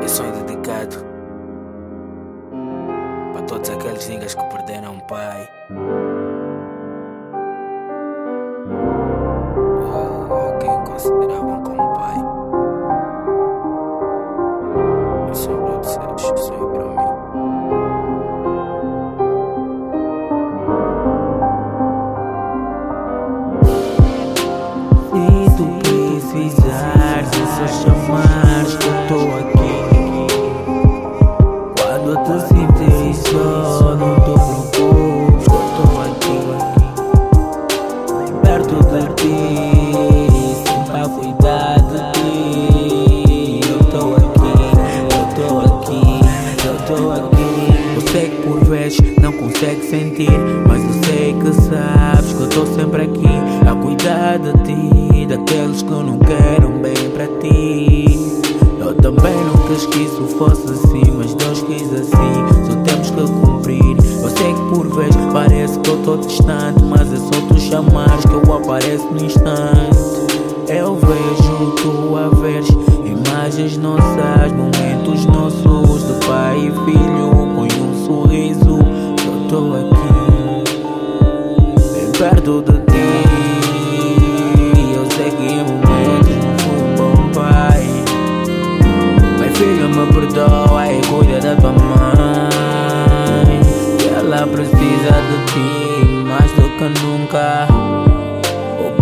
Esse é dedicado para todos aqueles niggas que perderam um pai. Ou quem consideravam como pai. Eu sou para vocês, eu sou para mim. Se tu precisar, se só chamares consegue sentir, mas eu sei que sabes que eu tô sempre aqui a cuidar de ti, daqueles que não querem bem para ti. Eu também nunca isso fosse assim, mas Deus quis assim, só temos que cumprir. Eu sei que por vezes parece que eu tô distante, mas é só tu chamares que eu apareço no instante.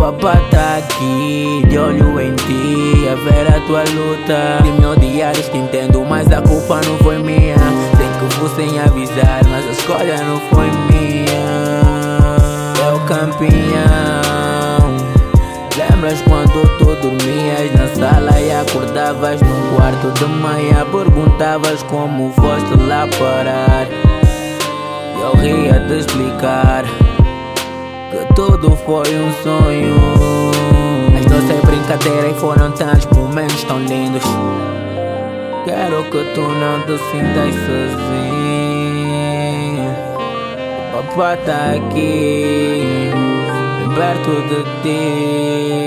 Papá tá aqui, de olho em ti, a ver a tua luta. De me odiares, te entendo, mas a culpa não foi minha. Sei que vou sem avisar, mas a escolha não foi minha. É o campeão. Lembras quando tu dormias na sala e acordavas no quarto de manhã? Perguntavas como foste lá parar. E eu ria de explicar que tudo foi um sonho. As nossas brincadeiras foram tantos momentos tão lindos. Quero que tu não te sintas sozinho. O papai tá aqui, perto de ti.